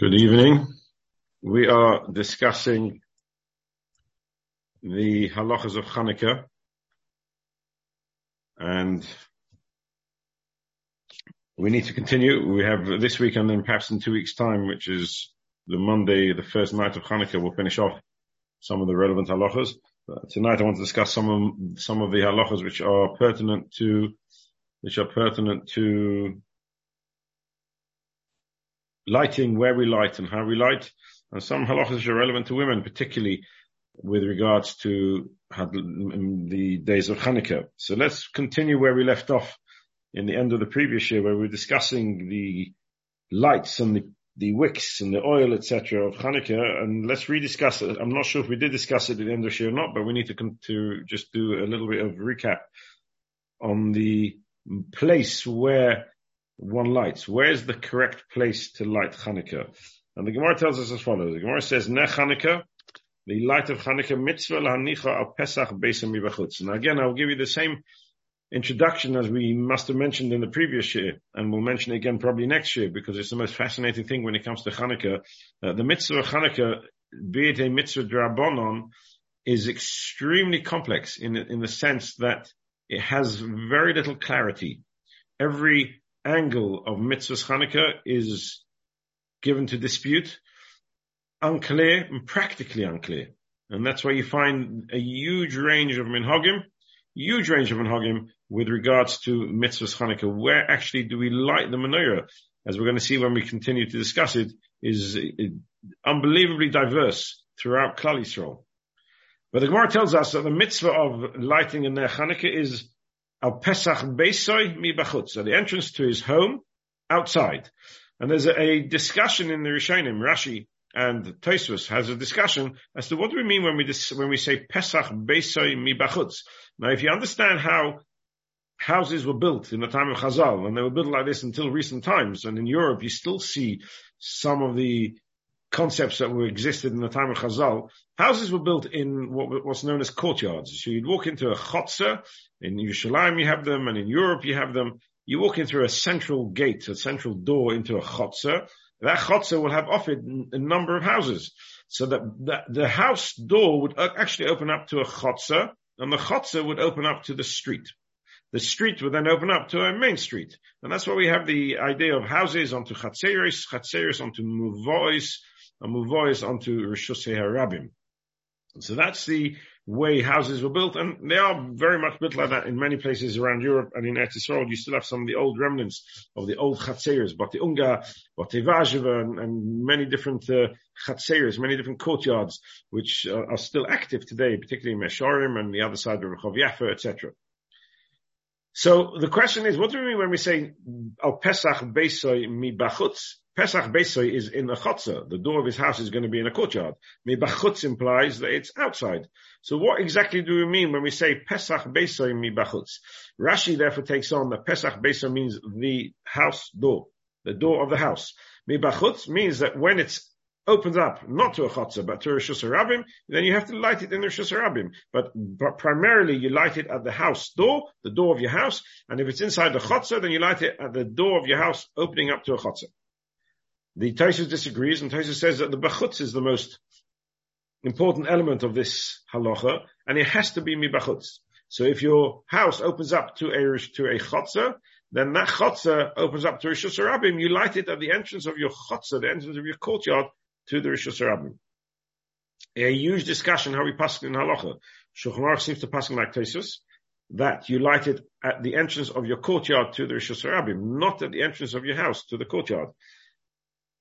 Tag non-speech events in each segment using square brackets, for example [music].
Good evening. We are discussing the halachas of Hanukkah and we need to continue. We have this week and then perhaps in two weeks time, which is the Monday, the first night of Hanukkah, we'll finish off some of the relevant halachas. tonight I want to discuss some of, some of the halachas which are pertinent to, which are pertinent to lighting, where we light and how we light, and some halachas are relevant to women, particularly with regards to mm, the days of Hanukkah. So let's continue where we left off in the end of the previous year, where we were discussing the lights and the, the wicks and the oil, etc., of Hanukkah, and let's rediscuss it. I'm not sure if we did discuss it at the end of the year or not, but we need to come to just do a little bit of recap on the place where one lights. Where's the correct place to light Hanukkah? And the Gemara tells us as follows. The Gemara says, Ne Hanukkah, the light of Hanukkah, mitzvah lahanicha al Pesach beisam mibachutz. And again, I'll give you the same introduction as we must have mentioned in the previous year, and we'll mention it again probably next year, because it's the most fascinating thing when it comes to Hanukkah. Uh, the mitzvah of Hanukkah, be it a mitzvah drabonon, is extremely complex in, in the sense that it has very little clarity. Every angle of mitzvahs Hanukkah is given to dispute, unclear and practically unclear. And that's why you find a huge range of minhagim, huge range of minhagim with regards to mitzvahs Hanukkah. Where actually do we light the menorah? As we're going to see when we continue to discuss it, is unbelievably diverse throughout Klal Yisrael. But the Gemara tells us that the mitzvah of lighting in their Hanukkah is al Pesach Beisoy mi bachutz. So the entrance to his home outside. And there's a, a discussion in the Rishonim, Rashi and Tosfos has a discussion as to what do we mean when we dis, when we say Pesach Beisoy mi bachutz. Now, if you understand how houses were built in the time of Chazal, and they were built like this until recent times, and in Europe you still see some of the concepts that were existed in the time of Chazal, houses were built in what was known as courtyards. So you'd walk into a chotzer, in Yerushalayim you have them, and in Europe you have them. You walk in through a central gate, a central door into a chotzer. That chotzer will have offered a number of houses. So that, that the house door would actually open up to a chotzer, and the chotzer would open up to the street. The street would then open up to a main street. And that's why we have the idea of houses onto chatzeris, chatzeris onto muvois, and muvois onto Rishusei Harabim. So that's the way houses were built, and they are very much built like that in many places around Europe and in Eretz Yisrael. You still have some of the old remnants of the old chatzeres, Bati Unga, Bati Vazheva, and, and, many different uh, many different courtyards, which uh, are still active today, particularly in Mea Shearim and the other side of Rehov Yafa, etc. So the question is, what do we mean when we say Al Pesach Beisoy mi bachutz? Pesach Beisoy is in a chotzer. The door of his house is going to be in a courtyard. Mi bachutz implies that it's outside. So what exactly do we mean when we say Pesach Beisoy mi bachutz? Rashi therefore takes on that Pesach Beisoy means the house door, the door of the house. Mi bachutz means that when it's opens up not to a chotzer but to a Hashanah, then you have to light it in the Hashanah. But, but primarily you light it at the house door, the door of your house, and if it's inside the chotzer, then you light it at the door of your house opening up to a chotzer. The Tosfos disagrees, and Tosfos says that the bachutz is the most important element of this halacha, and it has to be mibachutz. So if your house opens up to a to a chotzer, then that chotzer opens up to a Hashanah. You light it at the entrance of your chotzer, the entrance of your courtyard, to the Rishus Rabbim. A huge discussion how we pass in halacha. Shulchan seems to pass like Tosfos that you light it at the entrance of your courtyard to the Rishus Rabbim, not at the entrance of your house to the courtyard.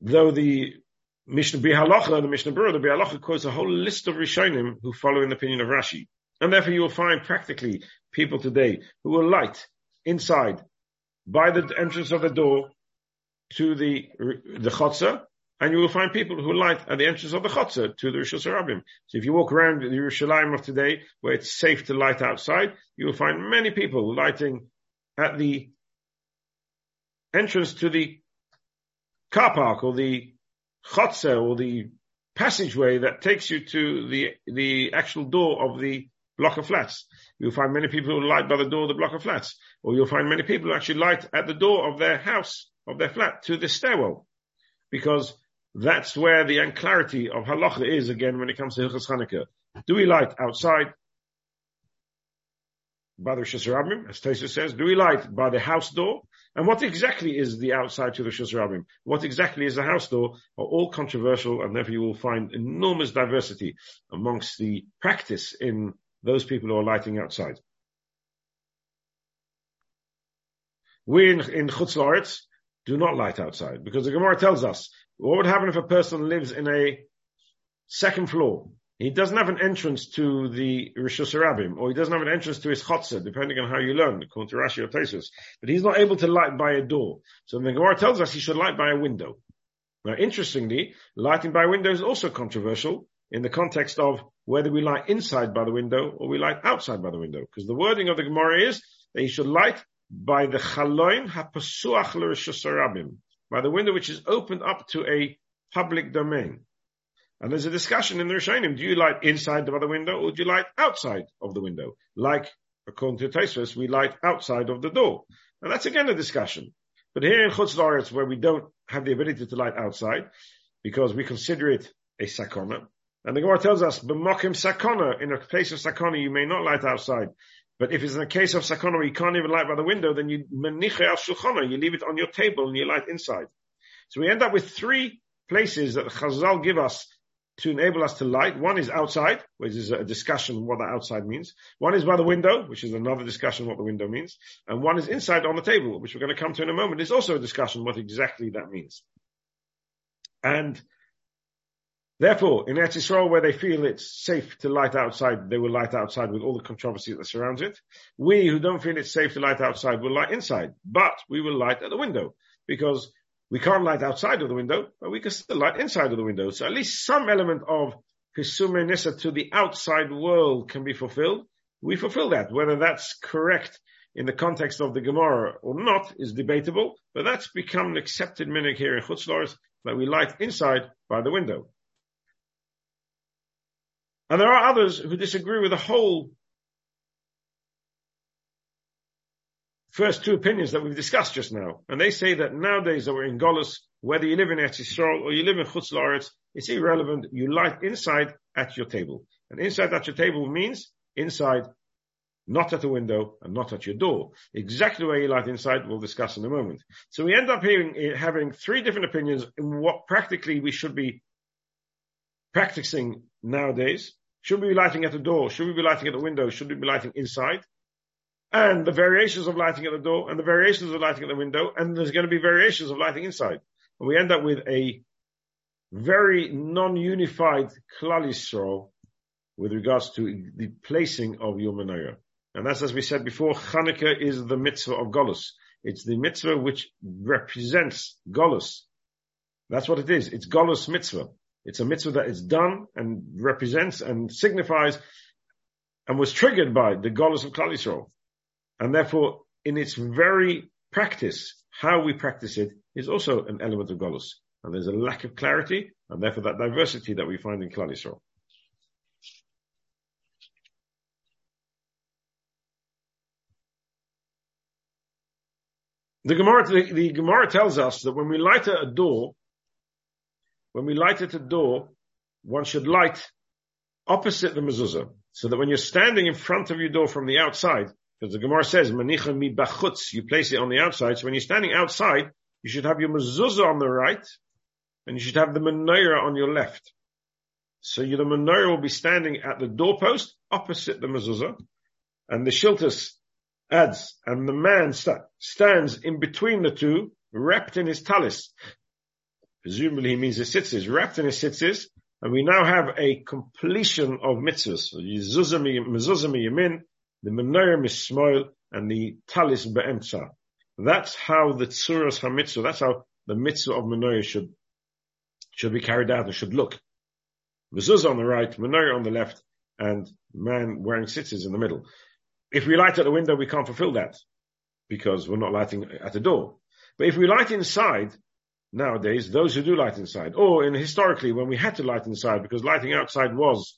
Though the Mishnah Bihalacha, and the Mishnah Berurah, the Bihalacha quotes a whole list of Rishonim who follow in the opinion of Rashi. And therefore you will find practically people today who will light inside by the entrance of the door to the, the chotzer, and you will find people who light at the entrance of the Chotzer to the Rabbim. So if you walk around the Yerushalayim of today, where it's safe to light outside, you will find many people lighting at the entrance to the car park or the Chotzer or the passageway that takes you to the, the actual door of the block of flats. You'll find many people who light by the door of the block of flats, or you'll find many people who actually light at the door of their house, of their flat, to the stairwell. Because That's where the unclarity of halacha is again when it comes to Hilchas Chanukah. Do we light outside by the Rosh as Taisa says? Do we light by the house door? And what exactly is the outside to the Hashanah? What exactly is the house door? Are all controversial, and therefore you will find enormous diversity amongst the practice in those people who are lighting outside. We in, in Chutz do not light outside because the Gemara tells us what would happen if a person lives in a second floor he doesn't have an entrance to the Rishus Rabbim, or he doesn't have an entrance to his chotzer, depending on how you learn, according to Rashi or Tosfos. But he's not able to light by a door. So the Gemara tells us he should light by a window. Now, interestingly, lighting by a window is also controversial in the context of whether we light inside by the window or we light outside by the window. Because the wording of the Gemara is that he should light by the chaloin hapasuach l'Rishus by the window which is opened up to a public domain. And there's a discussion in the Rishonim. Do you light inside the window or do you light outside of the window? Like, according to Tosfos, we light outside of the door. And that's again a discussion. But here in Chutz La'aretz, where we don't have the ability to light outside, because we consider it a sakona, and the Gemara tells us, b'mokim sakona, in a place of sakona, you may not light outside. But if it's in a case of sakona where you can't even light by the window, then you meniche al you leave it on your table and you light inside. So we end up with three places that Chazal give us to enable us to light. One is outside, which is a discussion what that outside means. One is by the window, which is another discussion what the window means. And one is inside on the table, which we're going to come to in a moment. Is also a discussion what exactly that means. And therefore, in Eretz Yisrael, where they feel it's safe to light outside, they will light outside with all the controversy that surrounds it. We who don't feel it's safe to light outside will light inside, but we will light at the window because we can't light outside of the window, but we can still light inside of the window. So at least some element of Pisume Nissa to the outside world can be fulfilled. We fulfill that. Whether that's correct in the context of the Gemara or not is debatable, but that's become an accepted minig here in Chutzlars that we light inside by the window. And there are others who disagree with the whole first two opinions that we've discussed just now. And they say that nowadays that we're in Golis, whether you live in Eretz Yisrael or you live in Chutz La'aretz, it's irrelevant. You light inside at your table. And inside at your table means inside, not at the window and not at your door. Exactly where you light inside, we'll discuss in a moment. So we end up hearing, eh, having three different opinions in what practically we should be practicing nowadays. Should we be lighting at the door? Should we be lighting at the window? Should we be lighting inside? And the variations of lighting at the door and the variations of lighting at the window, and there's going to be variations of lighting inside. And we end up with a very non-unified Klal with regards to the placing of your menorah. And that's as we said before, Chanukah is the mitzvah of Golus. It's the mitzvah which represents Golus. That's what it is. It's Golus mitzvah. It's a mitzvah that is done and represents and signifies and was triggered by the Golus of Klal Yisrael. And therefore, in its very practice, how we practice it is also an element of Golus. And there's a lack of clarity, and therefore that diversity that we find in Klal Yisrael. The Gemara, the, the Gemara tells us that when we light a door, when we light at a door, one should light opposite the mezuzah, so that when you're standing in front of your door from the outside, because the Gemara says, Manicha mi bachutz, you place it on the outside. So when you're standing outside, you should have your mezuzah on the right, and you should have the menorah on your left. So the menorah will be standing at the doorpost opposite the mezuzah, and the shiltus adds, and the man st- stands in between the two, wrapped in his talis. Presumably he means his tzitzis, wrapped in his tzitzis, and we now have a completion of mitzvahs. Mezuzah yamin, the menorah mismoil, and the talis be'emtza. That's how the tzuras hamitzvah, that's how the mitzvah of menorah should, should be carried out and should look. Mezuzah on the right, menorah on the left, and man wearing tzitzis in the middle. If we light at the window, we can't fulfill that because we're not lighting at the door. But if we light inside, nowadays, those who do light inside, or in historically when we had to light inside because lighting outside was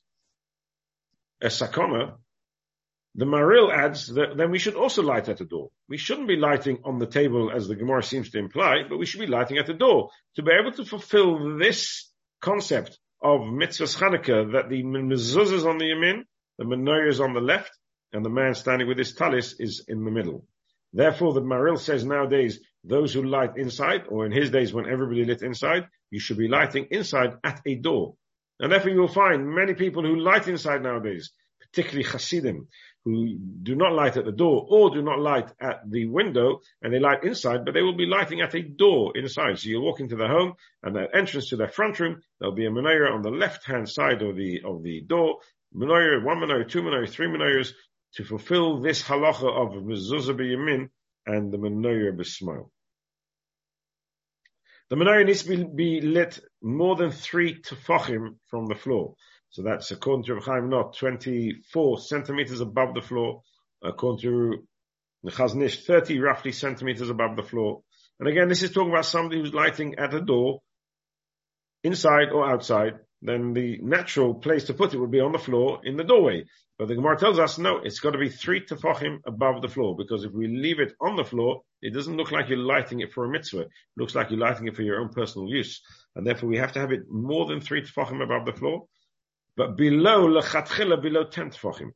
a sakona, The Maharil adds that then we should also light at the door. We shouldn't be lighting on the table as the Gemara seems to imply, but we should be lighting at the door to be able to fulfill this concept of mitzvahs Chanukah that the mezuzah is on the yamin, the menorah is on the left, and the man standing with his talis is in the middle. Therefore, the Maharil says nowadays, those who light inside, or in his days when everybody lit inside, you should be lighting inside at a door. And therefore you will find many people who light inside nowadays, particularly Hasidim, who do not light at the door or do not light at the window and they light inside, but they will be lighting at a door inside. So you walk into the home and the entrance to their front room, there'll be a menorah on the left hand side of the, of the door, menorah, one menorah, two menorah, three menorahs, to fulfill this halacha of mezuzah b'yamin and the menorah b'smail. The menorah needs to be, be, lit more than three tefachim from the floor. So that's according to Chaim Na'eh 24 centimeters above the floor, according to the Chazon Ish 30 roughly centimeters above the floor. And again, this is talking about somebody who's lighting at a door, inside or outside, then the natural place to put it would be on the floor in the doorway. But the Gemara tells us, no, it's got to be three tefachim above the floor, because if we leave it on the floor, it doesn't look like you're lighting it for a mitzvah. It looks like you're lighting it for your own personal use. And therefore we have to have it more than three tefachim above the floor, but below lechatchila, below ten tefachim.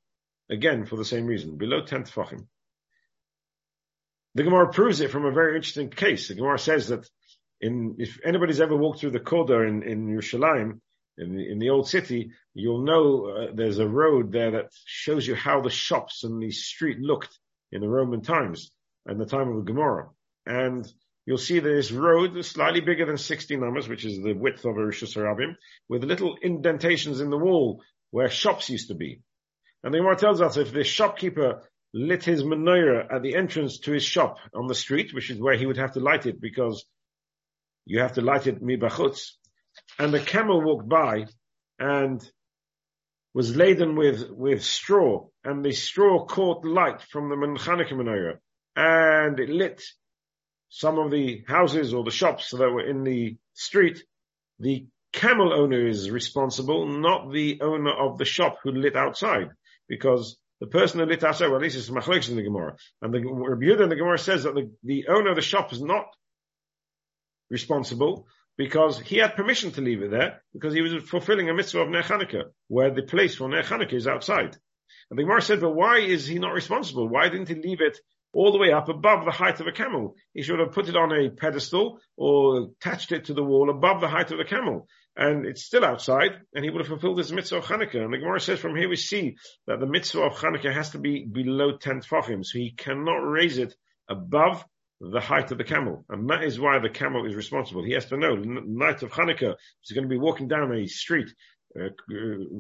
Again, for the same reason, below ten tefachim. The Gemara proves it from a very interesting case. The Gemara says that in, if anybody's ever walked through the Cardo in, in Yerushalayim, in the, in the old city, you'll know uh, there's a road there that shows you how the shops and the street looked in the Roman times and the time of the Gemara. And you'll see this road slightly bigger than 60 numbers, which is the width of a Harabim, with little indentations in the wall where shops used to be. And the Gemara tells us if the shopkeeper lit his menorah at the entrance to his shop on the street, which is where he would have to light it because you have to light it mibachutz, and the camel walked by and was laden with, with straw, and the straw caught light from the Chanukah menorah, and it lit some of the houses or the shops that were in the street. The camel owner is responsible, not the owner of the shop who lit outside, because the person who lit outside, well, at least it's machlekes in the Gemara, and the Rabbi Yehuda in the Gemara says that the, the owner of the shop is not responsible because he had permission to leave it there because he was fulfilling a mitzvah of Ner where the place for Ner is outside. And the Gemara said, but why is he not responsible? Why didn't he leave it all the way up above the height of a camel? He should have put it on a pedestal or attached it to the wall above the height of the camel. And it's still outside, and he would have fulfilled his mitzvah of Hanukkah. And the Gemara says from here we see that the mitzvah of Hanukkah has to be below 10 tefachim, so he cannot raise it above the height of the camel. And that is why the camel is responsible. He has to know, the night of Hanukkah, he's going to be walking down a street, uh,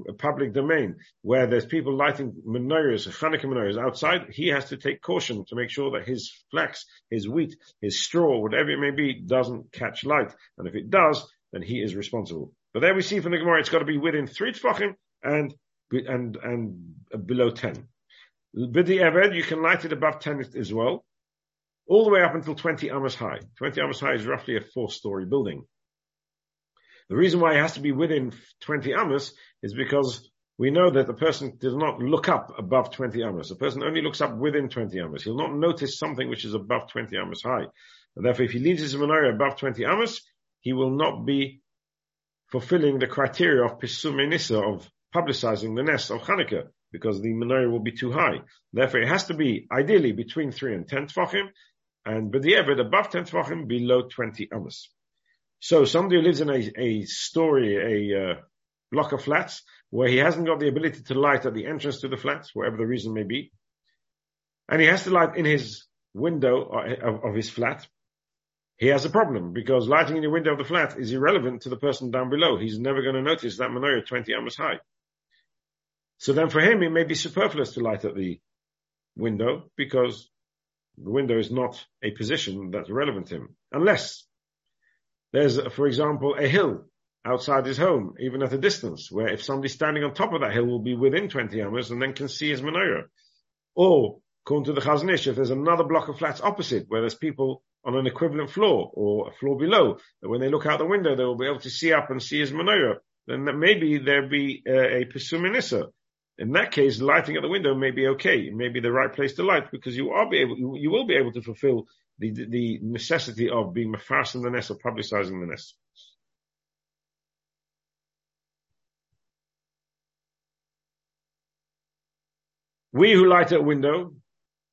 a public domain, where there's people lighting menorahs, Hanukkah menorahs outside. He has to take caution to make sure that his flax, his wheat, his straw, whatever it may be, doesn't catch light. And if it does, then he is responsible. But there we see from the Gemara, it's got to be within three tefachim and, and, and below 10. Bidi Eved, you can light it above 10 as well all the way up until 20 amas high. 20 amas high is roughly a four-story building. The reason why it has to be within 20 amas is because we know that the person does not look up above 20 amas. The person only looks up within 20 amas. He'll not notice something which is above 20 amas high. And therefore, if he leaves his menorah above 20 amas, he will not be fulfilling the criteria of Pisum Nisa, of publicizing the nest of Hanukkah, because the menorah will be too high. Therefore, it has to be ideally between 3 and 10 tefachim, and but above 10 Tefachim, below 20 Amos. So somebody who lives in a, a story, a uh, block of flats, where he hasn't got the ability to light at the entrance to the flats, whatever the reason may be, and he has to light in his window uh, of, of his flat, he has a problem because lighting in the window of the flat is irrelevant to the person down below. He's never going to notice that menorah 20 amos high. So then for him, it may be superfluous to light at the window because the window is not a position that's relevant to him. Unless there's, for example, a hill outside his home, even at a distance, where if somebody's standing on top of that hill will be within 20 amas and then can see his menorah. Or, according to the Chazon Ish, if there's another block of flats opposite where there's people on an equivalent floor or a floor below, that when they look out the window, they will be able to see up and see his menorah, then maybe there'll be a, a Pesuminissa in that case, lighting at the window may be okay. It may be the right place to light because you are be able, you will be able to fulfill the, the necessity of being in the nest or publicizing the nest. We who light a window,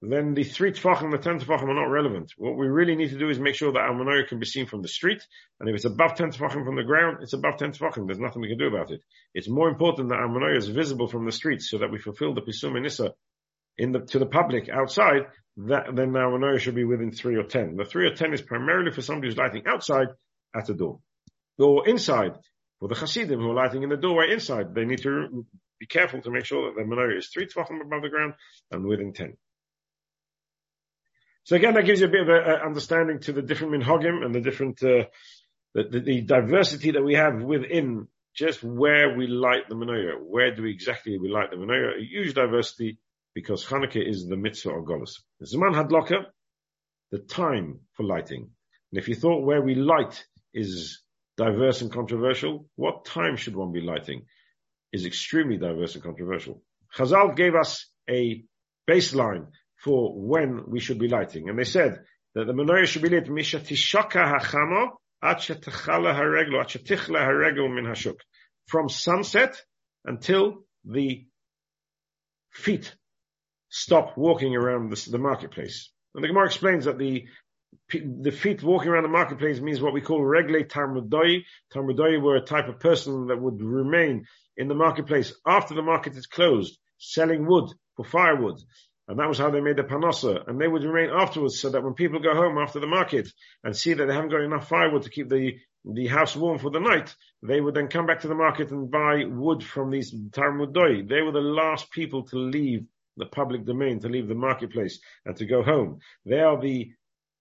then the three tefachim and the ten tefachim are not relevant. What we really need to do is make sure that our menorah can be seen from the street, and if it's above ten tefachim from the ground, it's above ten tefachim. There's nothing we can do about it. It's more important that our menorah is visible from the street, so that we fulfill the pisum nissa in the to the public outside. That then menorah should be within three or ten. The three or ten is primarily for somebody who's lighting outside at the door, or inside for the Hasidim who are lighting in the doorway inside. They need to be careful to make sure that the menorah is three tefachim above the ground and within ten. So again, that gives you a bit of an understanding to the different minhagim and the different uh, the, the, the, diversity that we have within just where we light the menorah. Where do we exactly we light the menorah? A huge diversity because Hanukkah is the mitzvah of Golos. Zman Hadlaka, the time for lighting. And if you thought where we light is diverse and controversial, what time should one be lighting? is extremely diverse and controversial. Chazal gave us a baseline for when we should be lighting. And they said that the menorah should be lit mishatishaka hachamo hareglo hareglo min hashuk. From sunset until the feet stop walking around the, the marketplace. And the Gemara explains that the the feet walking around the marketplace means what we call regle tarmudoi. Tarmudoi were a type of person that would remain in the marketplace after the market is closed, selling wood for firewood. And that was how they made the panosa. And they would remain afterwards so that when people go home after the market and see that they haven't got enough firewood to keep the, the house warm for the night, they would then come back to the market and buy wood from these Tarmudoi. They were the last people to leave the public domain, to leave the marketplace and to go home. They are the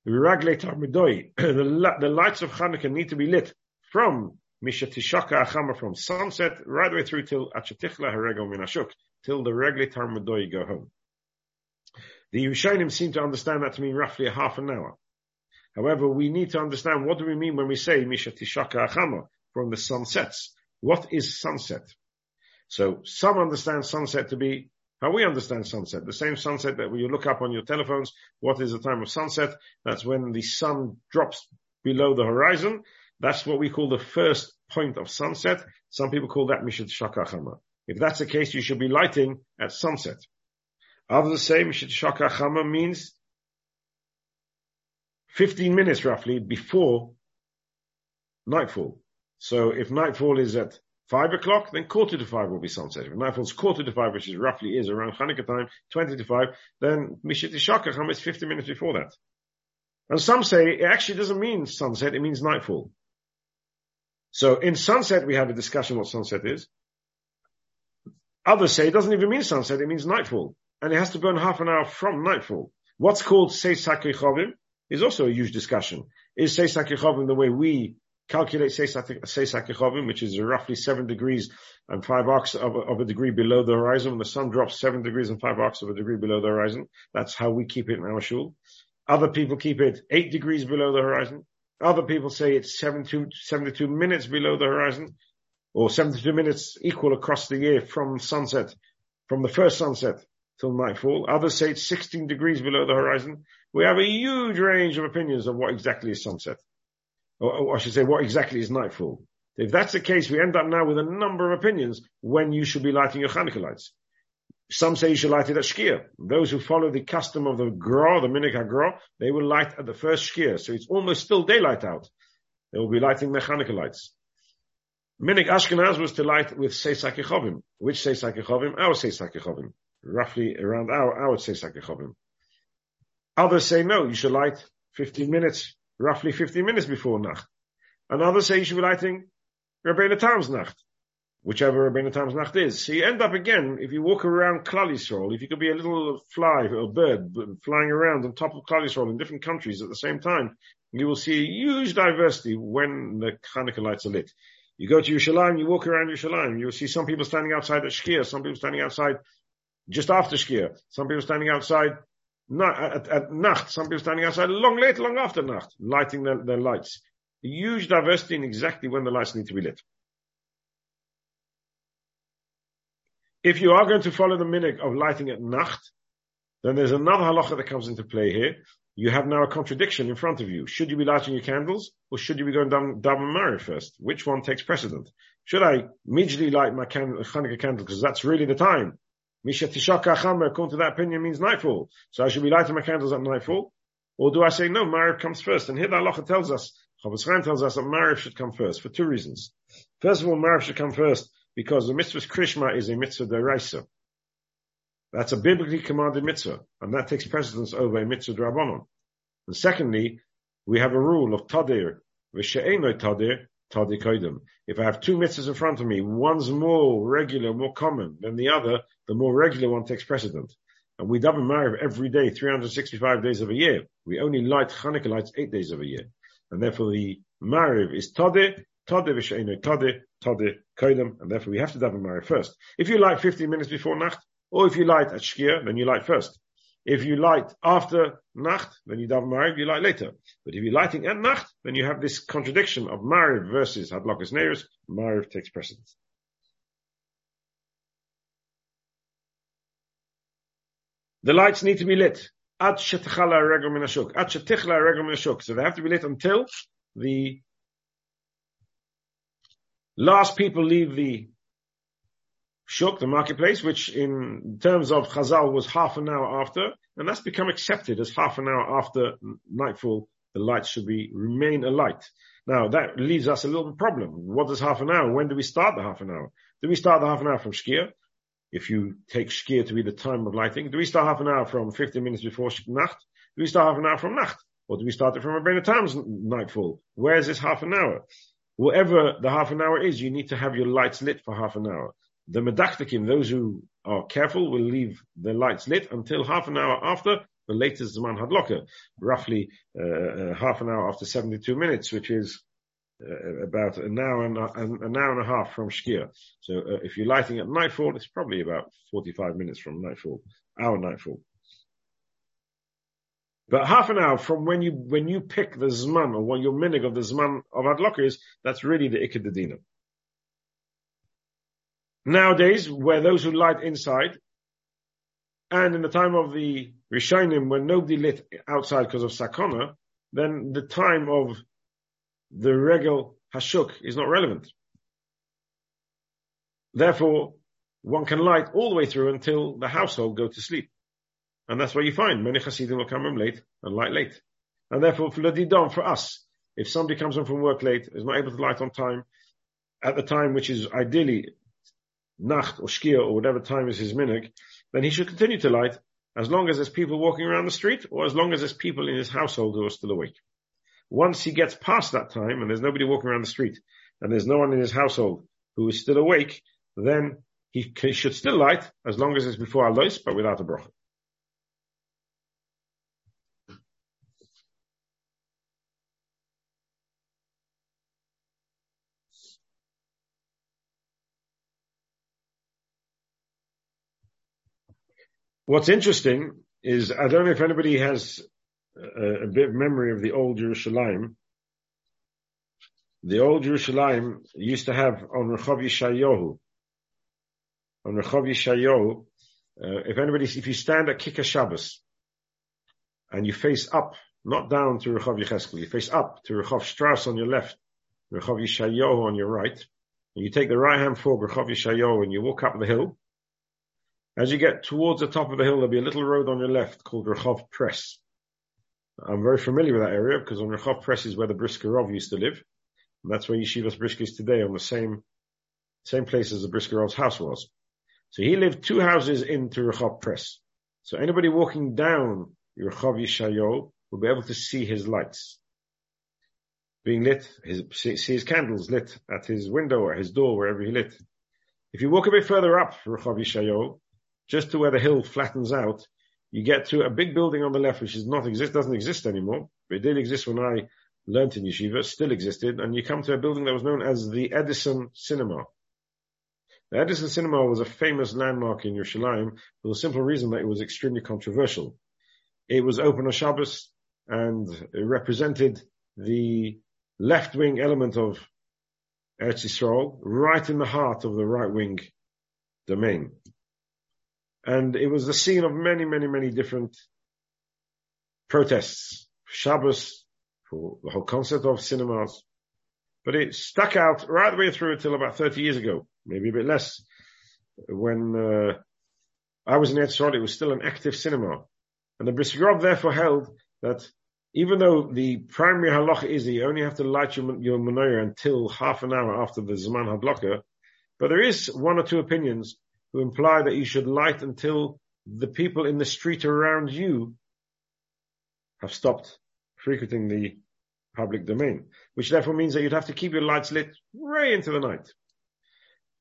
Ragle Tarmudoi. [clears throat] the, lights of Hanukkah need to be lit from Mishatishaka Achama from sunset right way through till Achatichla Harego Minashuk, till the Ragle Tarmudoi go home. The Yerushalayim seem to understand that to mean roughly a half an hour. However, we need to understand what do we mean when we say Misha Tishaka Achama from the sunsets. What is sunset? So some understand sunset to be how we understand sunset. The same sunset that when you look up on your telephones, what is the time of sunset? That's when the sun drops below the horizon. That's what we call the first point of sunset. Some people call that Mishat Shakachama. If that's the case, you should be lighting at sunset. Others say Mishit Shaka Chama means 15 minutes roughly before nightfall. So if nightfall is at five o'clock, then quarter to five will be sunset. If nightfall is quarter to five, which is roughly is around Hanukkah time, 20 to five, then Mishit Shaka Chama is 50 minutes before that. And some say it actually doesn't mean sunset, it means nightfall. So in sunset, we have a discussion what sunset is. Others say it doesn't even mean sunset, it means nightfall and it has to burn half an hour from nightfall. What's called Seis HaKechovim is also a huge discussion. Is Seis HaKechovim the way we calculate Seis HaKechovim, which is roughly seven degrees and five arcs of, of, a degree below the horizon. When the sun drops seven degrees and five arcs of a degree below the horizon, that's how we keep it in our shul. Other people keep it eight degrees below the horizon. Other people say it's 72, 72 minutes below the horizon, or 72 minutes equal across the year from sunset, from the first sunset till nightfall. Others say it's 16 degrees below the horizon. We have a huge range of opinions of what exactly is sunset. Or, or I should say, what exactly is nightfall. If that's the case, we end up now with a number of opinions when you should be lighting your Hanukkah lights. Some say you should light it at Shkia. Those who follow the custom of the Gra, the Minik HaGra, they will light at the first Shkia. So it's almost still daylight out. They will be lighting their Hanukkah lights. Minik Ashkenaz was to light with Seis HaKechovim. Which Seis HaKechovim? Our Seis HaKechovim roughly around our, I would say Sakechovim. Others say no, you should light 15 minutes, roughly 15 minutes before Nacht. And others say you should be lighting Rabbeinu Tam's Nacht, whichever Rabbeinu Tam's Nacht is. So you end up again, if you walk around Klal if you could be a little fly or bird flying around on top of Klal in different countries at the same time, you will see a huge diversity when the Hanukkah lights are lit. You go to Yerushalayim, you walk around Yerushalayim, you'll see some people standing outside at Shkia, some people standing outside just after Shkia. Some people standing outside at, at Nacht. Some people standing outside long late, long after Nacht, lighting their, their lights. A huge diversity in exactly when the lights need to be lit. If you are going to follow the minhag of lighting at Nacht, then there's another halacha that comes into play here. You have now a contradiction in front of you. Should you be lighting your candles, or should you be going down daven Mariv first? Which one takes precedent? Should I immediately light my candle, Hanukkah candle because that's really the time? Misha Tishaka Chama, according to that opinion, means nightfall. So I should be lighting my candles at nightfall? Or do I say, no, Mariv comes first? And here the halacha tells us, Chofetz Chaim tells us that Mariv should come first for two reasons. First of all, Mariv should come first because the mitzvah Krishma is a mitzvah deraisa. That's a biblically commanded mitzvah, and that takes precedence over a mitzvah drabonon. And secondly, we have a rule of tadir, v'she'enoi tadir. If I have two mitzvahs in front of me, one's more regular, more common than the other, the more regular one takes precedent. And we daven Mariv every day, 365 days of a year. We only light Hanukkah lights eight days of a year. And therefore the Mariv is tadir, tadir v'she'enoi tadir, Todeh Kodim, and therefore we have to daven Mariv first. If you light 15 minutes before Nacht, or if you light at Shkia, then you light first. If you light after Nacht, then you daven Mariv, you light later. But if you're lighting at Nacht, then you have this contradiction of Mariv versus Hadlokas Neirus, Mariv takes precedence. The lights need to be lit. At shetichala regel minashuk. At shetichla regel minashuk. So they have to be lit until the Last people leave the shuk, the marketplace, which in terms of Chazal was half an hour after, and that's become accepted as half an hour after nightfall, the light should be remain alight. Now that leaves us a little problem. What is half an hour? When do we start the half an hour? Do we start the half an hour from Shkia? If you take Shkia to be the time of lighting, do we start half an hour from 15 minutes before Nacht? Do we start half an hour from Nacht? Or do we start it from Rabbeinu Tam's nightfall? Where is this half an hour? whatever the half an hour is, you need to have your lights lit for half an hour. The medaktikim, those who are careful, will leave the lights lit until half an hour after the latest Zaman Hadloka, roughly uh, uh, half an hour after 72 minutes, which is uh, about an hour and a, an hour and a half from Shkia. So uh, if you're lighting at nightfall, it's probably about 45 minutes from nightfall, hour nightfall. But half an hour from when you when you pick the zman or when your minig of the zman of adlok is, that's really the ikadadina. Nowadays, where those who light inside, and in the time of the Rishonim, when nobody lit outside because of sakana, then the time of the regel hashuk is not relevant. Therefore, one can light all the way through until the household go to sleep. And that's why you find many Hasidim will come home late and light late. And therefore, for the for us, if somebody comes home from work late, is not able to light on time, at the time which is ideally Nacht or Shkia or whatever time is his minig, then he should continue to light as long as there's people walking around the street or as long as there's people in his household who are still awake. Once he gets past that time and there's nobody walking around the street and there's no one in his household who is still awake, then he, should still light as long as it's before Alois, but without a bracha. What's interesting is I don't know if anybody has a, a bit of memory of the old Jerusalem. The old Jerusalem used to have on Rechov Yishayahu, on Rechov Yishayahu, uh, if anybody, if you stand at Kikar Shabbos and you face up, not down to Rechov Yecheskel, you face up to Rechov Strauss on your left, Rechov Yishayahu on your right, and you take the right hand fork, Rechov Yishayahu, and you walk up the hill, as you get towards the top of the hill, there'll be a little road on your left called Rehov Press. I'm very familiar with that area because on Rehov Press is where the Brisker Rov used to live. And that's where Yeshivas Brisker is today on the same, same place as the Brisker Rov's house was. So he lived two houses into Rehov Press. So anybody walking down Rehov Yishayo will be able to see his lights being lit, his, see his candles lit at his window or his door, wherever he lit. If you walk a bit further up Rehov Yishayo, just to where the hill flattens out, you get to a big building on the left, which is not exist, doesn't exist anymore. It did exist when I learned in yeshiva, still existed, and you come to a building that was known as the Edison Cinema. The Edison Cinema was a famous landmark in Yerushalayim for the simple reason that it was extremely controversial. It was open on Shabbos and it represented the left-wing element of Eretz Yisrael right in the heart of the right-wing domain. And it was the scene of many, many, many different protests. Shabbos, for the whole concept of cinemas. But it stuck out right the way through until about 30 years ago, maybe a bit less. When uh, I was in Etzrod, it was still an active cinema. And the Brisker Rov therefore held that even though the primary halacha is that you only have to light your, your menorah until half an hour after the Zman Hadlaka, but there is one or two opinions who imply that you should light until the people in the street around you have stopped frequenting the public domain, which therefore means that you'd have to keep your lights lit way into the night.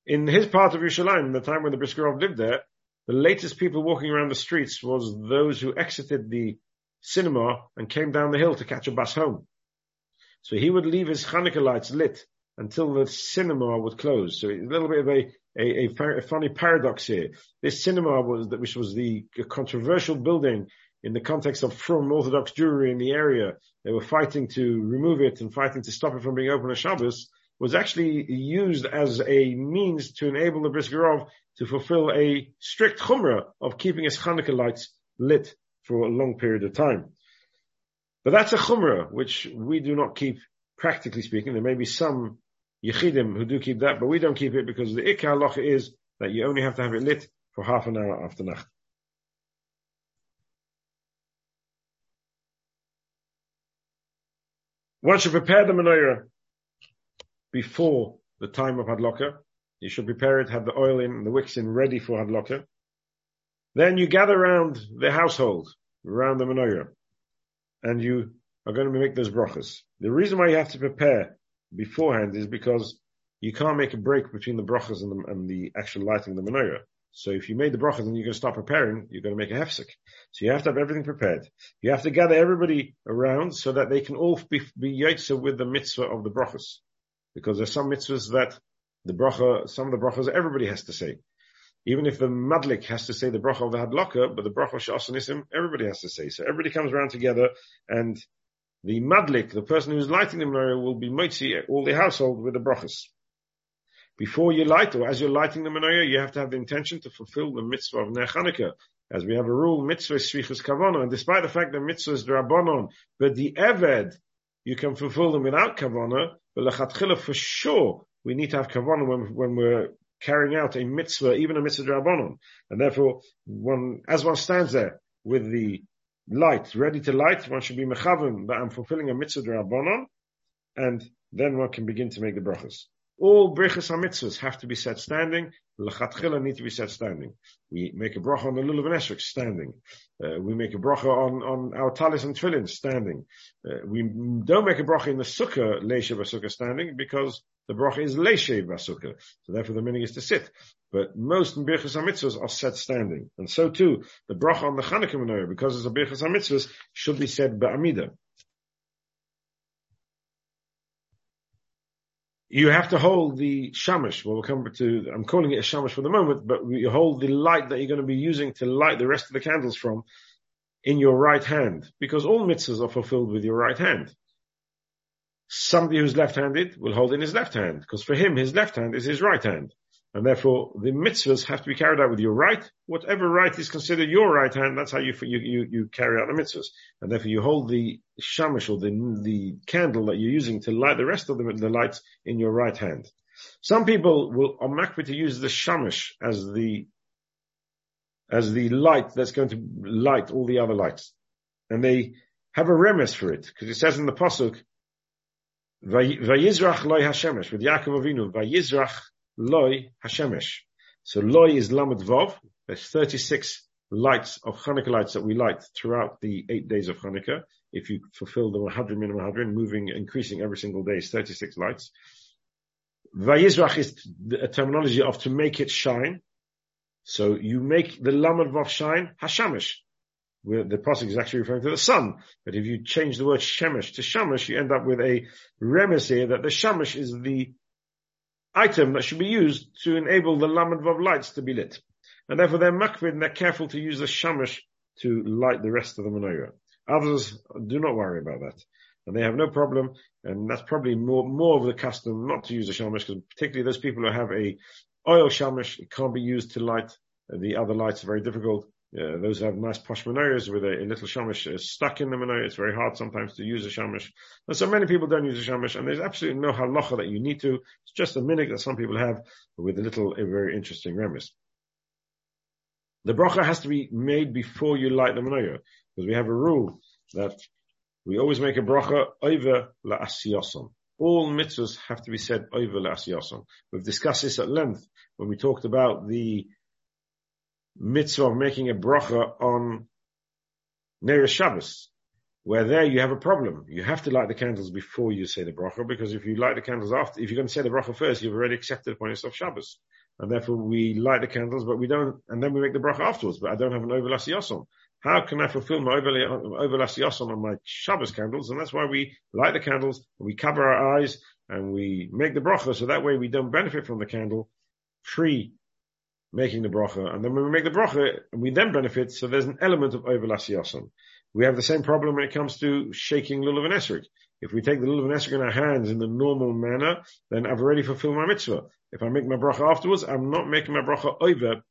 In his part of Yerushalayim, the time when the Brisker Rov lived there, the latest people walking around the streets was those who exited the cinema and came down the hill to catch a bus home. So he would leave his Hanukkah lights lit until the cinema would close. So a little bit of a, a, a, a funny paradox here. This cinema was, which was the controversial building in the context of from Orthodox Jewry in the area. They were fighting to remove it and fighting to stop it from being open on Shabbos was actually used as a means to enable the Brisker Rov to fulfill a strict chumrah of keeping his Hanukkah lights lit for a long period of time. But that's a chumrah, which we do not keep, practically speaking. There may be some yechidim who do keep that, but we don't keep it because the ikka halacha is that you only have to have it lit for half an hour after nacht. Once you prepare the menorah before the time of hadlaka, you should prepare it, have the oil in, the wicks in, ready for hadlaka. Then you gather around the household, around the menorah, and you are going to make those brachas. The reason why you have to prepare beforehand is because you can't make a break between the brachas and the, and the actual lighting of the menorah. So if you made the brachas and you're going to start preparing, you're going to make a hefsek. So you have to have everything prepared. You have to gather everybody around so that they can all be, be yotze with the mitzvah of the brachas. Because there's some mitzvahs that the bracha, some of the brachas everybody has to say. Even if the madlik has to say the bracha of the hadlaka, but the bracha of shasanisim, everybody has to say. So everybody comes around together and the madlik, the person who's lighting the menorah, will be mitzi all the household with the brachas. Before you light, or as you're lighting the menorah, you have to have the intention to fulfill the mitzvah of Ner. As we have a rule, mitzvah is shvichus kavana, and despite the fact that mitzvah is drabanon, but the eved, you can fulfill them without kavana, but lechatchila for sure, we need to have kavana when, when we're carrying out a mitzvah, even a mitzvah drabanon. And therefore, one, as one stands there with the light, ready to light, one should be mechavim that I'm fulfilling a mitzvah drabanon, and then one can begin to make the brachas. All brachas and mitzvahs have to be set standing. Lechatchila need to be set standing. We make a bracha on the lulav and standing. Uh, we make a bracha on, on our talis and tefillin standing. Uh, we don't make a bracha in the sukkah, leisha sukkah standing, because the bracha is leisha sukkah. So therefore the meaning is to sit. But most birchas mitzvahs are set standing. And so too, the bracha on the Chanukah menorah, because it's a birchas mitzvahs, should be said ba'amida. you have to hold the shamash. Well, we'll come to, I'm calling it a shamash for the moment, but you hold the light that you're going to be using to light the rest of the candles from in your right hand, because all mitzvahs are fulfilled with your right hand. Somebody who's left-handed will hold in his left hand, because for him, his left hand is his right hand. And therefore, the mitzvahs have to be carried out with your right. Whatever right is considered your right hand, that's how you, you, you, you carry out the mitzvahs. And therefore, you hold the shamash or the, the candle that you're using to light the rest of the, the lights in your right hand. Some people will, makbid to use the shamash as the, as the light that's going to light all the other lights. And they have a remes for it, because it says in the Pasuk, Vayizrach loy Hashemesh, with Yaakov Avinu, Vayizrach loy Hashemesh. So loy is lamed vav. There's 36 lights of Hanukkah lights that we light throughout the eight days of Hanukkah. If you fulfill the 100 minimum 100, moving, increasing every single day is 36 lights. Vayizrach is a terminology of to make it shine. So you make the lamed vav shine Hashemesh. The pasuk is actually referring to the sun. But if you change the word shemesh to shamash, you end up with a remes here that the shamash is the item that should be used to enable the Lamed Vav lights to be lit. And therefore they're makvid and they're careful to use the shamash to light the rest of the menorah. Others do not worry about that. And they have no problem, and that's probably more, more of the custom not to use the shamash, because particularly those people who have a Oil shamish, it can't be used to light the other lights, are very difficult. Uh, those have nice posh menorahs with a, a little shamish uh, stuck in the menorah. It's very hard sometimes to use a shamish. And so many people don't use a shamish, and there's absolutely no halacha that you need to. It's just a minute that some people have with a little, a very interesting remis. The bracha has to be made before you light the menorah, because we have a rule that we always make a bracha over la asiyason. All mitzvahs have to be said over la asiyason. We've discussed this at length when we talked about the mitzvah of making a bracha on Neresh Shabbos, where there you have a problem. You have to light the candles before you say the bracha, because if you light the candles after, if you're going to say the bracha first, you've already accepted upon yourself Shabbos. And therefore we light the candles, but we don't, and then we make the bracha afterwards, but I don't have an overlas yosom. How can I fulfill my overlas yosom on my Shabbos candles? And that's why we light the candles, we cover our eyes, and we make the bracha, so that way we don't benefit from the candle pre making the bracha, and then when we make the bracha, we then benefit. So there's an element of overlas yasam. We have the same problem when it comes to shaking lulav and esrog. If we take the lulav and esrog in our hands in the normal manner, then I've already fulfilled my mitzvah. If I make my bracha afterwards, I'm not making my bracha over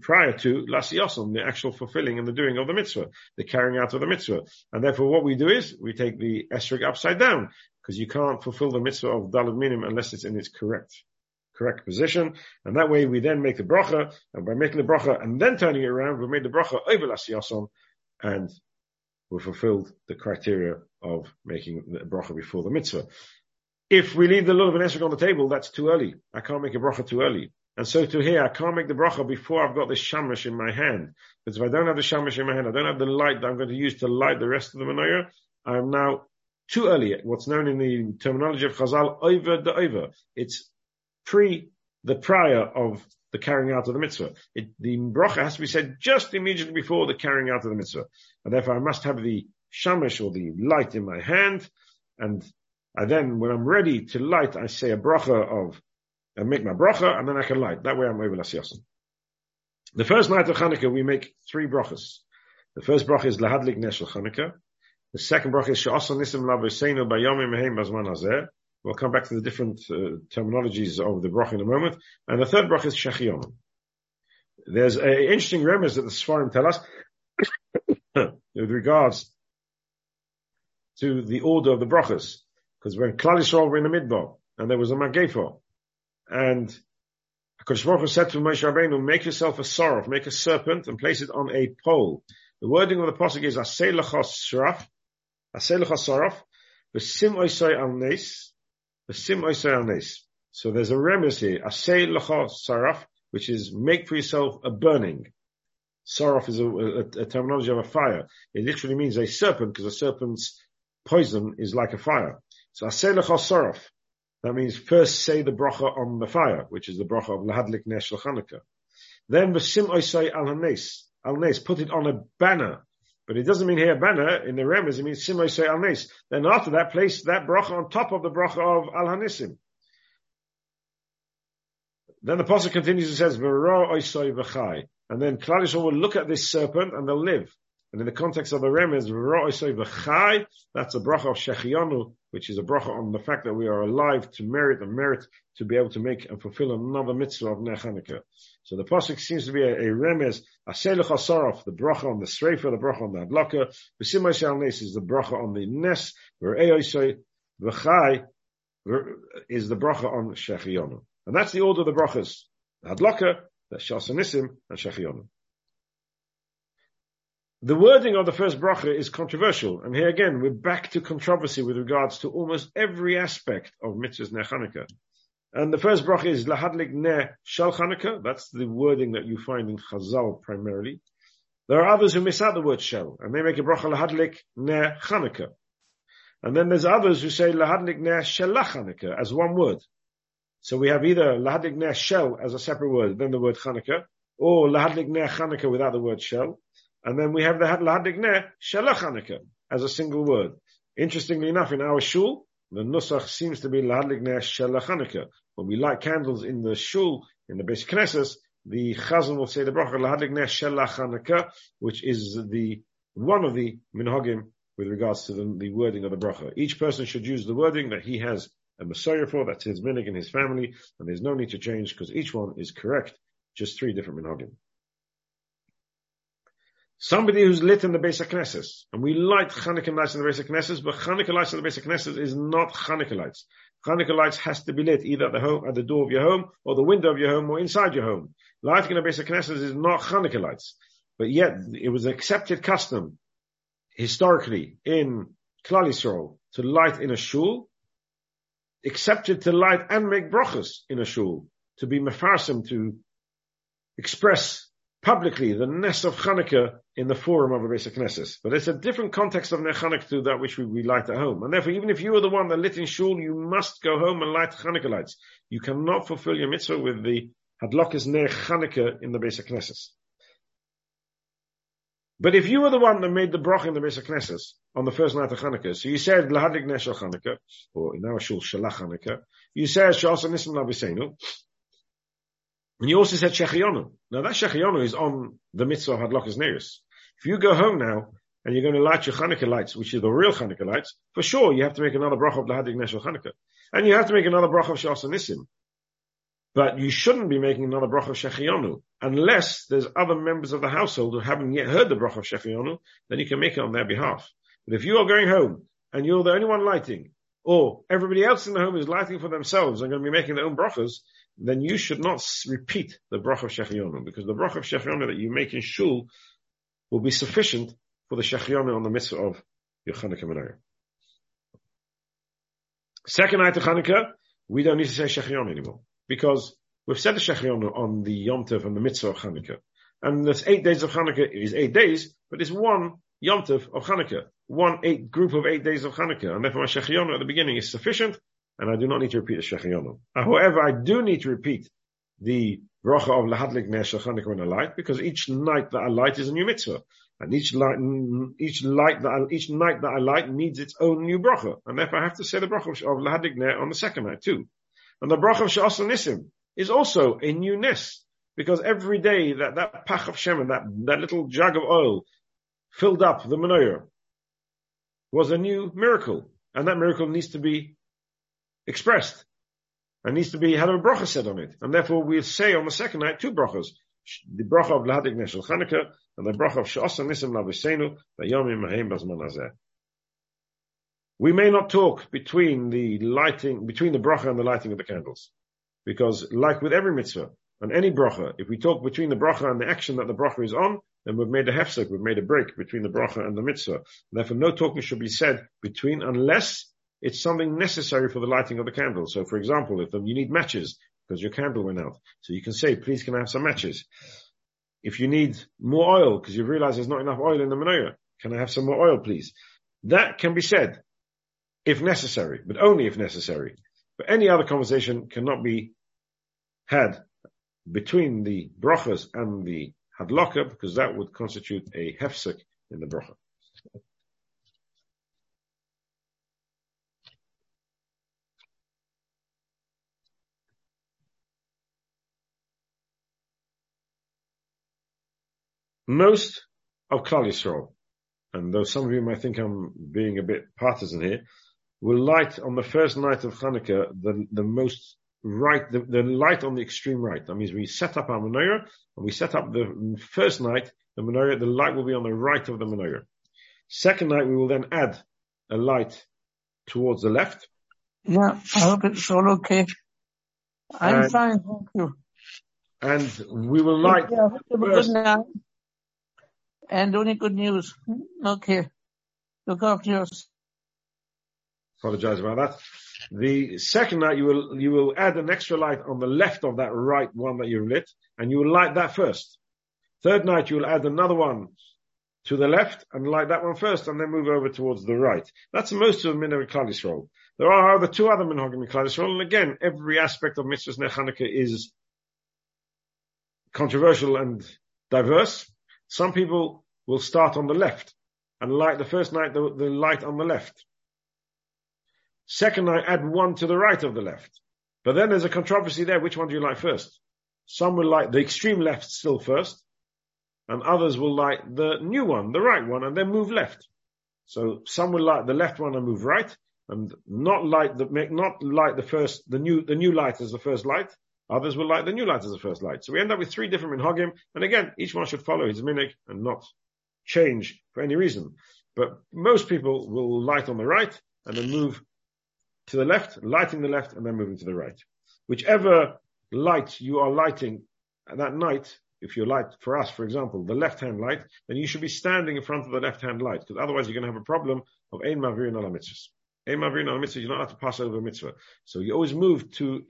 prior to lasiyasam, the actual fulfilling and the doing of the mitzvah, the carrying out of the mitzvah. And therefore what we do is we take the esrog upside down, because you can't fulfill the mitzvah of dalad minim unless it's in its correct correct position. And that way we then make the bracha, and by making the bracha and then turning it around, we made the bracha over Lasiyasam, and we fulfilled the criteria of making the bracha before the mitzvah. If we leave the lulav and esrog on the table, that's too early. I can't make a bracha too early. And so to here, I can't make the bracha before I've got the shamash in my hand. Because if I don't have the shamash in my hand, I don't have the light that I'm going to use to light the rest of the menorah, I'm now too early. What's known in the terminology of Chazal, over the over. It's pre the prior of the carrying out of the mitzvah. It, the bracha has to be said just immediately before the carrying out of the mitzvah. And therefore I must have the shamash or the light in my hand. And I then, when I'm ready to light, I say a bracha of, I make my bracha and then I can light. That way I'm able over Lasyasim. The first night of Hanukkah, we make three brachas. The first bracha is Lahadlik Neshel Hanukkah. The second bracha is Sha'asan Nisim Laviseinu Bayomim Mehem Bazman Hazeh. We'll come back to the different uh, terminologies of the bracha in a moment. And the third bracha is Shechiyom. There's an interesting remez that the Sfarim tell us [coughs] with regards to the order of the brachas. Because when Klal Yisrael were in the Midbar, and there was a Magefa, and HaKadosh said to Moshe Rabbeinu, make yourself a sorrow, make a serpent and place it on a pole. The wording of the pasuk is Asei Lachas Sharaf, Asei Lachas Saraf, V'sim Oisai Al Nes, so there's a remez here, lacha saraf, which is make for yourself a burning. Saraf is a, a, a, terminology of a fire. It literally means a serpent, because a serpent's poison is like a fire. So asay lacha saraf. That means first say the bracha on the fire, which is the bracha of lahadlik nesh. Then v'sim oisay al hanes, al nes, put it on a banner, but it doesn't mean here banner in the Remez, it means Simoy say al -Nis. Then after that, place that bracha on top of the bracha of al hanisim. Then the pasuk continues and says, V'ro oisoi v'chai. And then Klal will look at this serpent and they'll live. And in the context of the Remez, that's a bracha of Shechianu, which is a bracha on the fact that we are alive to merit and merit to be able to make and fulfill another mitzvah of Nech So the pasuk seems to be a, a Remez, Aselech Asaraf, the bracha on the Sreifa, the bracha on the Adlaka, V'simay Shal is the bracha on the Nes, V're'oisoi V'chai is the bracha on Shechianu. And that's the order of the brachas. The Adlaka, the Shasanisim, and Shechianu. The wording of the first bracha is controversial, and here again we're back to controversy with regards to almost every aspect of mitzvahs ner Chanukah. And the first bracha is lahadlik ne shal Chanukah. That's the wording that you find in Chazal primarily. There are others who miss out the word shel, and they make a bracha lahadlik ne Chanukah. And then there's others who say lahadlik ne shelach Chanukah as one word. So we have either lahadlik ne shel as a separate word, then the word Chanukah, or lahadlik ne Chanukah without the word shel. And then we have the Lahadlik Lahadigneh Shalach as a single word. Interestingly enough, in our shul, the Nusach seems to be Lahadigneh Shalach When we light candles in the shul, in the Beis HaKnesses, the Chazan will say the bracha Lahadigneh Shalach which is the, one of the minhagim with regards to the, the wording of the bracha. Each person should use the wording that he has a mesorah for. That's his minig and his family, and there's no need to change because each one is correct. Just three different minhagim. Somebody who's lit in the Beis HaKnesses, and we light Hanukkah lights in the Beis HaKnesses, but Hanukkah lights in the Beis HaKnesses is not Hanukkah lights. Hanukkah lights has to be lit either at the home, at the door of your home, or the window of your home, or inside your home. Lighting in the Beis HaKnesses is not Hanukkah lights. But yet, it was an accepted custom, historically, in Klal Yisrael, to light in a shul, accepted to light and make brachas in a shul, to be mefarsim, to express publicly the Ness of Chanukah in the forum of a Beis HaKnesses. But it's a different context of Ner Chanukah to that which we, we, light at home. And therefore, even if you are the one that lit in shul, you must go home and light Chanukah lights. You cannot fulfill your mitzvah with the Hadlokas Ner Chanukah in the Beis HaKnesses. But if you were the one that made the brach in the Beis HaKnesses on the first night of Chanukah, so you said Lahadik Neshel Chanukah, or in our shul Shalach Chanukah, you said Shasa Nisim Labisenu, and you also said Shechionu. Now that Shechionu is on the mitzvah of Hadlokas Neris. If you go home now and you're going to light your Hanukkah lights, which are the real Hanukkah lights, for sure you have to make another bracha of Lahadik Neshel Hanukkah. And you have to make another bracha of Shas. But you shouldn't be making another bracha of Shechionu unless there's other members of the household who haven't yet heard the bracha of Shechionu, then you can make it on their behalf. But if you are going home and you're the only one lighting, or everybody else in the home is lighting for themselves and going to be making their own brachas, then you should not repeat the bracha of Shechionu, because the bracha of Shechionu that you make in shul will be sufficient for the Shechionu on the mitzvah of your Chanukah Menorah. Second night of Chanukah, we don't need to say Shechionu anymore, because we've said the Shechionu on the Yom Tov and the mitzvah of Chanukah. And this eight days of Chanukah is eight days, but it's one Yom Tov of Chanukah, one eight group of eight days of Chanukah, and therefore my Shechionu at the beginning is sufficient, and I do not need to repeat the Shechionu. However, I do need to repeat the bracha of Lahadlik Chanukah when I light, because each night that I light is a new mitzvah. And each light, each light that I, each night that I light needs its own new bracha. And therefore I have to say the bracha of Lahadlik Ner on the second night too. And the bracha of Sha'as Nisim is also a new ness. Because every day that, that pach of Shemin, that, that little jug of oil filled up the menorah was a new miracle. And that miracle needs to be expressed and needs to be had a bracha said on it. And therefore we'll say on the second night two brachas. The bracha of Lahadik Neshel Chanukah and the bracha of Sha'asa Nisim Lavisenu Vayomim Mahem Bazman Azeh. We may not talk between the lighting, between the bracha and the lighting of the candles. Because like with every mitzvah, and any bracha, if we talk between the bracha and the action that the bracha is on, then we've made a hefsek, we've made a break between the bracha and the mitzvah. Therefore, no talking should be said between unless it's something necessary for the lighting of the candle. So, for example, if you need matches because your candle went out, so you can say, "Please, can I have some matches?" If you need more oil because you realize there's not enough oil in the menorah, can I have some more oil, please? That can be said if necessary, but only if necessary. But any other conversation cannot be had between the brachas and the hadlaka because that would constitute a hefsek in the bracha. Most of Klal Yisrael, and though some of you might think I'm being a bit partisan here, will light on the first night of Hanukkah the, the most right, the, the, light on the extreme right. That means we set up our menorah, and we set up the first night, the menorah, the light will be on the right of the menorah. Second night, we will then add a light towards the left. Yeah, I hope it's all okay. I'm and, fine, thank you. And we will light. Yeah, night. And only good news. Okay. Look after yourself. Apologize about that. The second night you will, you will add an extra light on the left of that right one that you lit, and you will light that first. Third night you will add another one to the left and light that one first, and then move over towards the right. That's most of the minhag Klal Yisrael. There are the two other minhagim in Yisrael, and again, every aspect of mitzvahs Ner is controversial and diverse. Some people will start on the left and light the first night the, the light on the left. Second night, add one to the right of the left. But then there's a controversy there. Which one do you like first? Some will like the extreme left still first, and others will like the new one, the right one, and then move left. So some will like the left one and move right, and not light the, not light the first, the new, the new light as the first light. Others will light the new light as the first light. So we end up with three different minhagim. And again, each one should follow his minig and not change for any reason. But most people will light on the right and then move to the left, lighting the left and then moving to the right. Whichever light you are lighting that night, if you light for us, for example, the left-hand light, then you should be standing in front of the left-hand light, because otherwise you're going to have a problem of ein mavirin ala mitzvahs. Ein mavirin ala mitzvahs, you don't have to pass over a mitzvah. So you always move to,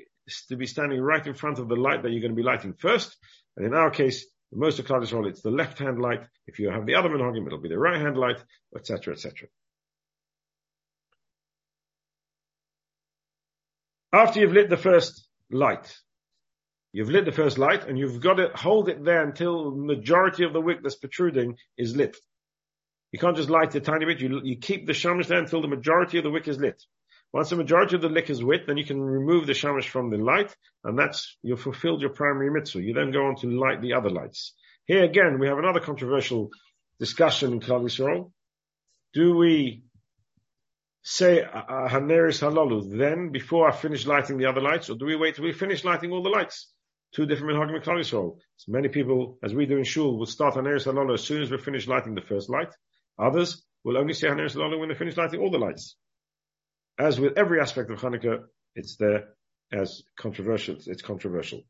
to be standing right in front of the light that you're going to be lighting first. And in our case, the most of Klal Yisrael, it's the left-hand light. If you have the other minhagim, it'll be the right-hand light, etc., etc. After you've lit the first light, You've lit the first light and you've got to hold it there until the majority of the wick that's protruding is lit. You can't just light a tiny bit. You, you keep the shamash there until the majority of the wick is lit. Once the majority of the wick is lit, then you can remove the shamash from the light and that's, you've fulfilled your primary mitzvah. You then go on to light the other lights. Here again, we have another controversial discussion in Klal. Do we say Haneris Halalu then before I finish lighting the other lights, or do we wait till we finish lighting all the lights? two different minhagim in Klal many people, as we do in Shul, will start on Haneris Halalu as soon as we finish lighting the first light. Others will only say Haneris Halalu when they finish lighting all the lights. As with every aspect of Hanukkah, it's there as controversial. It's controversial.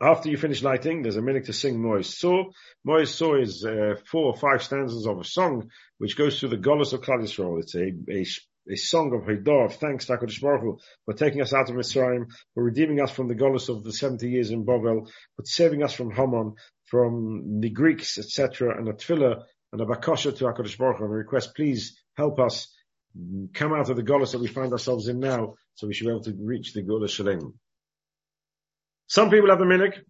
After you finish lighting, there's a minute to sing Maoz Tzur. Maoz Tzur is uh, four or five stanzas of a song which goes through the Golos of Klal Yisrael. It's a, a a song of Haidah, of thanks to HaKadosh Baruch Hu for taking us out of Mitzrayim, for redeeming us from the Golos of the 70 years in Babel, for saving us from Haman, from the Greeks, etc., and a tefillah and a bakasha to HaKadosh Baruch Hu, and a request, please help us come out of the Golos that we find ourselves in now, so we should be able to reach the Golos Shalem. Some people have the minhag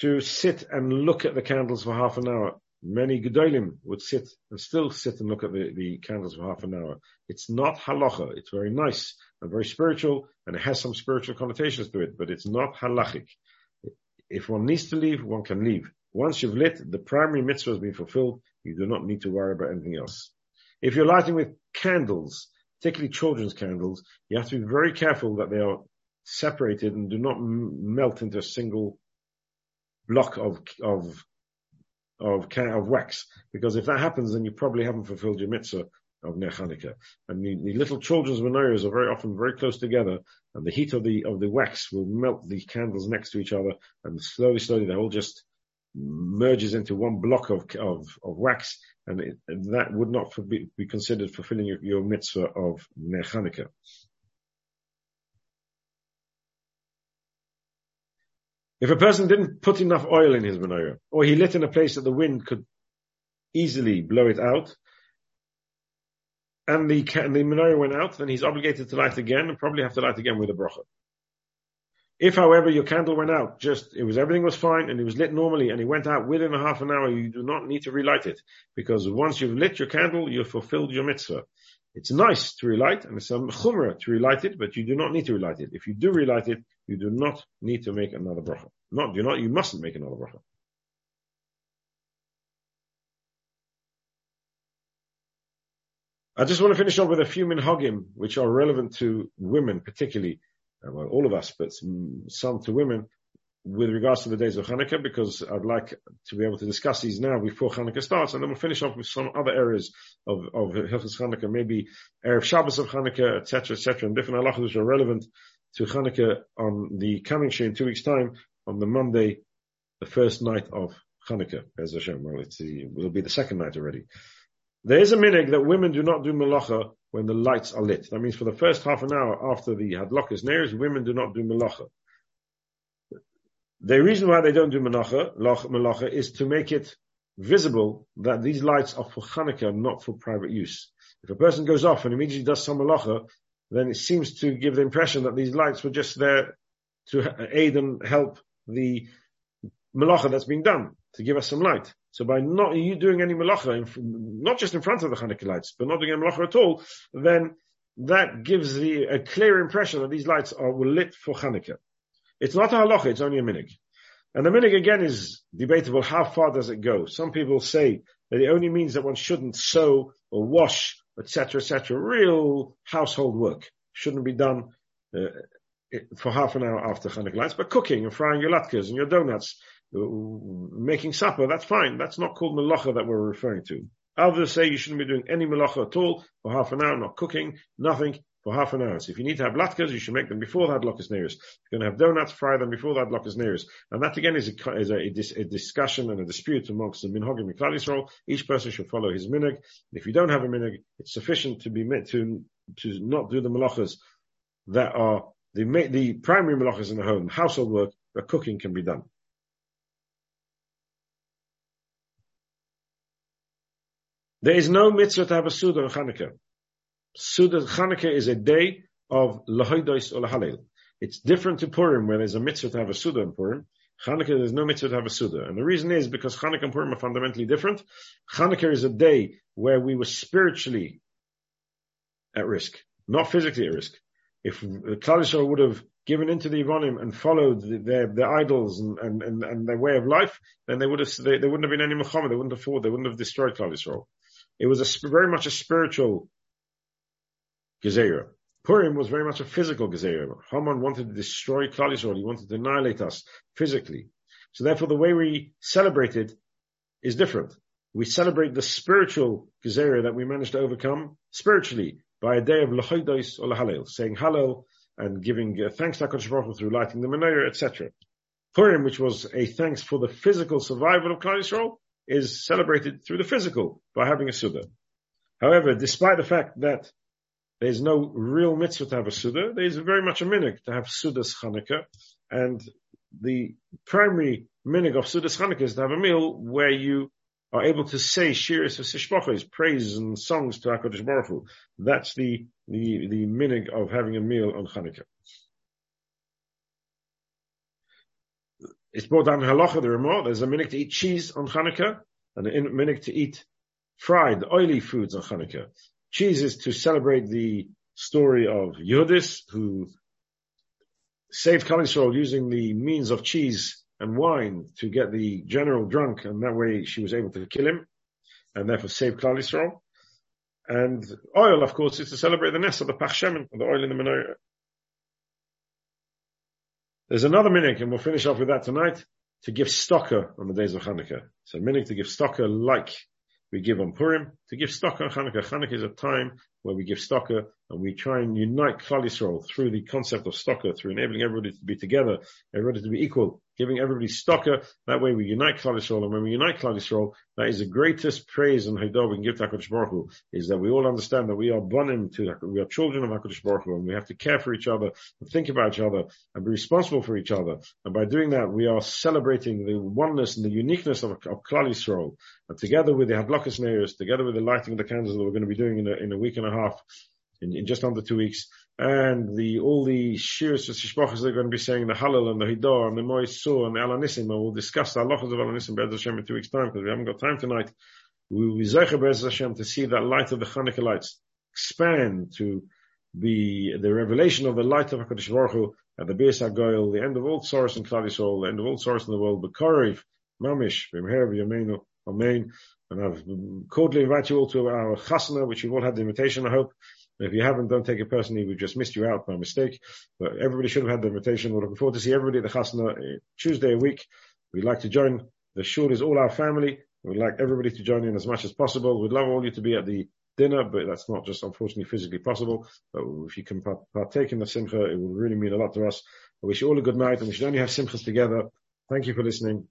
to sit and look at the candles for half an hour many Gedolim would sit and still sit and look at the, the candles for half an hour. It's not halacha. It's very nice and very spiritual and it has some spiritual connotations to it, but it's not halachic. If one needs to leave, one can leave. Once you've lit, the primary mitzvah has been fulfilled. You do not need to worry about anything else. If you're lighting with candles, particularly children's candles, you have to be very careful that they are separated and do not m- melt into a single block of, of of of wax, because if that happens, then you probably haven't fulfilled your mitzvah of Ner. And the, the, little children's menorahs are very often very close together, and the heat of the of the wax will melt the candles next to each other, and slowly, slowly, they all just merges into one block of of, of wax, and, it, that would not be, be considered fulfilling your, your mitzvah of Hanukkah. If a person didn't put enough oil in his menorah, or he lit in a place that the wind could easily blow it out, and the, and the menorah went out, then he's obligated to light again and probably have to light again with a bracha. If, however, your candle went out, just, it was, everything was fine and it was lit normally and it went out within a half an hour, you do not need to relight it. Because once you've lit your candle, you've fulfilled your mitzvah. It's nice to relight and it's a chumrah to relight it, but you do not need to relight it. If you do relight it, you do not need to make another bracha. Not, you not, you mustn't make another bracha. I just want to finish off with a few minhagim, which are relevant to women particularly, Uh, well, all of us, but some to women, with regards to the days of Hanukkah because I'd like to be able to discuss these now before Hanukkah starts, and then we'll finish off with some other areas of of Hilchos Hanukkah, maybe erev Shabbos of Hanukkah, etc., etc., and different halachas which are relevant to Hanukkah on the coming year in two weeks' time on the Monday, the first night of Hanukkah. As Hashem, well, it's the, it will be the second night already. There is a minig that women do not do malacha when the lights are lit. That means for the first half an hour after the hadlokas neirs, women do not do malacha. The reason why they don't do malacha, malacha is to make it visible that these lights are for Hanukkah, not for private use. If a person goes off and immediately does some malacha, then it seems to give the impression that these lights were just there to aid and help the malacha that's being done, to give us some light. So by not you doing any malacha, not just in front of the Hanukkah lights, but not doing any malacha at all, then that gives the, a clear impression that these lights are lit for Hanukkah. It's not a halacha, it's only a minig. And the minig again is debatable. How far does it go? Some people say that it only means that one shouldn't sew or wash etc., etc. Real household work shouldn't be done uh, for half an hour after Hanukkah lights, but cooking and frying your latkes and your donuts, making supper, that's fine. That's not called malacha that we're referring to. Others say you shouldn't be doing any malacha at all for half an hour, not cooking, nothing for half an hour. So if you need to have latkes, you should make them before that lokus nearest. You're going to have donuts, fry them before that lokus nearest. And that again is a, is a, a, discussion and a dispute amongst the minhagim and klal Each person should follow his minig. If you don't have a minig, it's sufficient to be to to not do the malachas that are the the primary malachas in the home, household work, but cooking can be done. There is no mitzvah to have a Suda on Hanukkah. Suda Hanukkah is a day of Lahoidos or Lahalel. It's different to Purim, where there's a mitzvah to have a Suda in Purim. Hanukkah, there's no mitzvah to have a Suda. And the reason is because Hanukkah and Purim are fundamentally different. Hanukkah is a day where we were spiritually at risk, not physically at risk. If Klal would have given into the Yevanim and followed the, their, their idols and, and, and, and, their way of life, then they would have, they, they wouldn't have been any Muhammad, they wouldn't have fought, they wouldn't have destroyed Klal It was a, very much a spiritual Gezerah. Purim was very much a physical Gezerah. Haman wanted to destroy Klal Yisrael. He wanted to annihilate us physically. So therefore the way we celebrate it is different. We celebrate the spiritual Gezerah that we managed to overcome spiritually by a day of L'choidos or L'halel, saying Hallel and giving uh, thanks to HaKadosh Baruch through lighting the menorah, etc. Purim, which was a thanks for the physical survival of Klal Yisrael, is celebrated through the physical by having a Suda. However, despite the fact that there's no real mitzvah to have a Suda. There's very much a minig to have Sudas Chanukah. And the primary minig of Sudas Chanukah is to have a meal where you are able to say shiras of praise and songs to HaKadosh Baruch Hu. That's the, the, the minig of having a meal on Chanukah. It's brought down in halacha, the there's a minig to eat cheese on Hanukkah and a minig to eat fried, oily foods on Hanukkah. Cheese is to celebrate the story of Yudis, who saved Yisrael using the means of cheese and wine to get the general drunk, and that way she was able to kill him, and therefore save Klal. And oil, of course, is to celebrate the nest of the Pachshemen, the oil in the menorah. There's another minik, and we'll finish off with that tonight, to give tzedakah on the days of Hanukkah. So minik to give tzedakah like we give on Purim to give stock on Hanukkah. Hanukkah is a time where we give tzedakah and we try and unite Klal Yisrael through the concept of tzedakah, through enabling everybody to be together, everybody to be equal, giving everybody tzedakah. That way we unite Klal Yisrael, and when we unite Klal Yisrael, that is the greatest praise and haidah we can give to HaKadosh Baruch Hu, is that we all understand that we are bonim to, we are children of HaKadosh Baruch Hu, and we have to care for each other, and think about each other, and be responsible for each other. And by doing that, we are celebrating the oneness and the uniqueness of, of Klal Yisrael. And together with the Hadlakas Neiros, together with the lighting of the candles that we're going to be doing in a, in a week and a half, in, in just under two weeks, and the all the shirs for shishbachas they're going to be saying the halal and the Hidor and the Maoz Tzur and the Alanissim, and we'll discuss the halachas of Alanissim Be'ez Hashem in two weeks time because we haven't got time tonight. We will be zeicher Be'ez Hashem to see that light of the Chanukah lights expand to be the revelation of the light of HaKadosh Baruch Hu at the Beis HaGoyel, the end of all source in Klal Yisrael, the end of all source in the world, B'Korev, Mamish, B'Mher V'Yameinu, Amen. And I've cordially invite you all to our chasna, which you've all had the invitation, I hope. If you haven't, don't take it personally. We just missed you out by mistake. But everybody should have had the invitation. We're looking forward to see everybody at the Chasna uh, Tuesday a week. We'd like to join. The shul is all our family. We'd like everybody to join in as much as possible. We'd love all you to be at the dinner, but that's not just unfortunately physically possible. But if you can partake in the simcha, it will really mean a lot to us. I wish you all a good night and we should only have simchas together. Thank you for listening.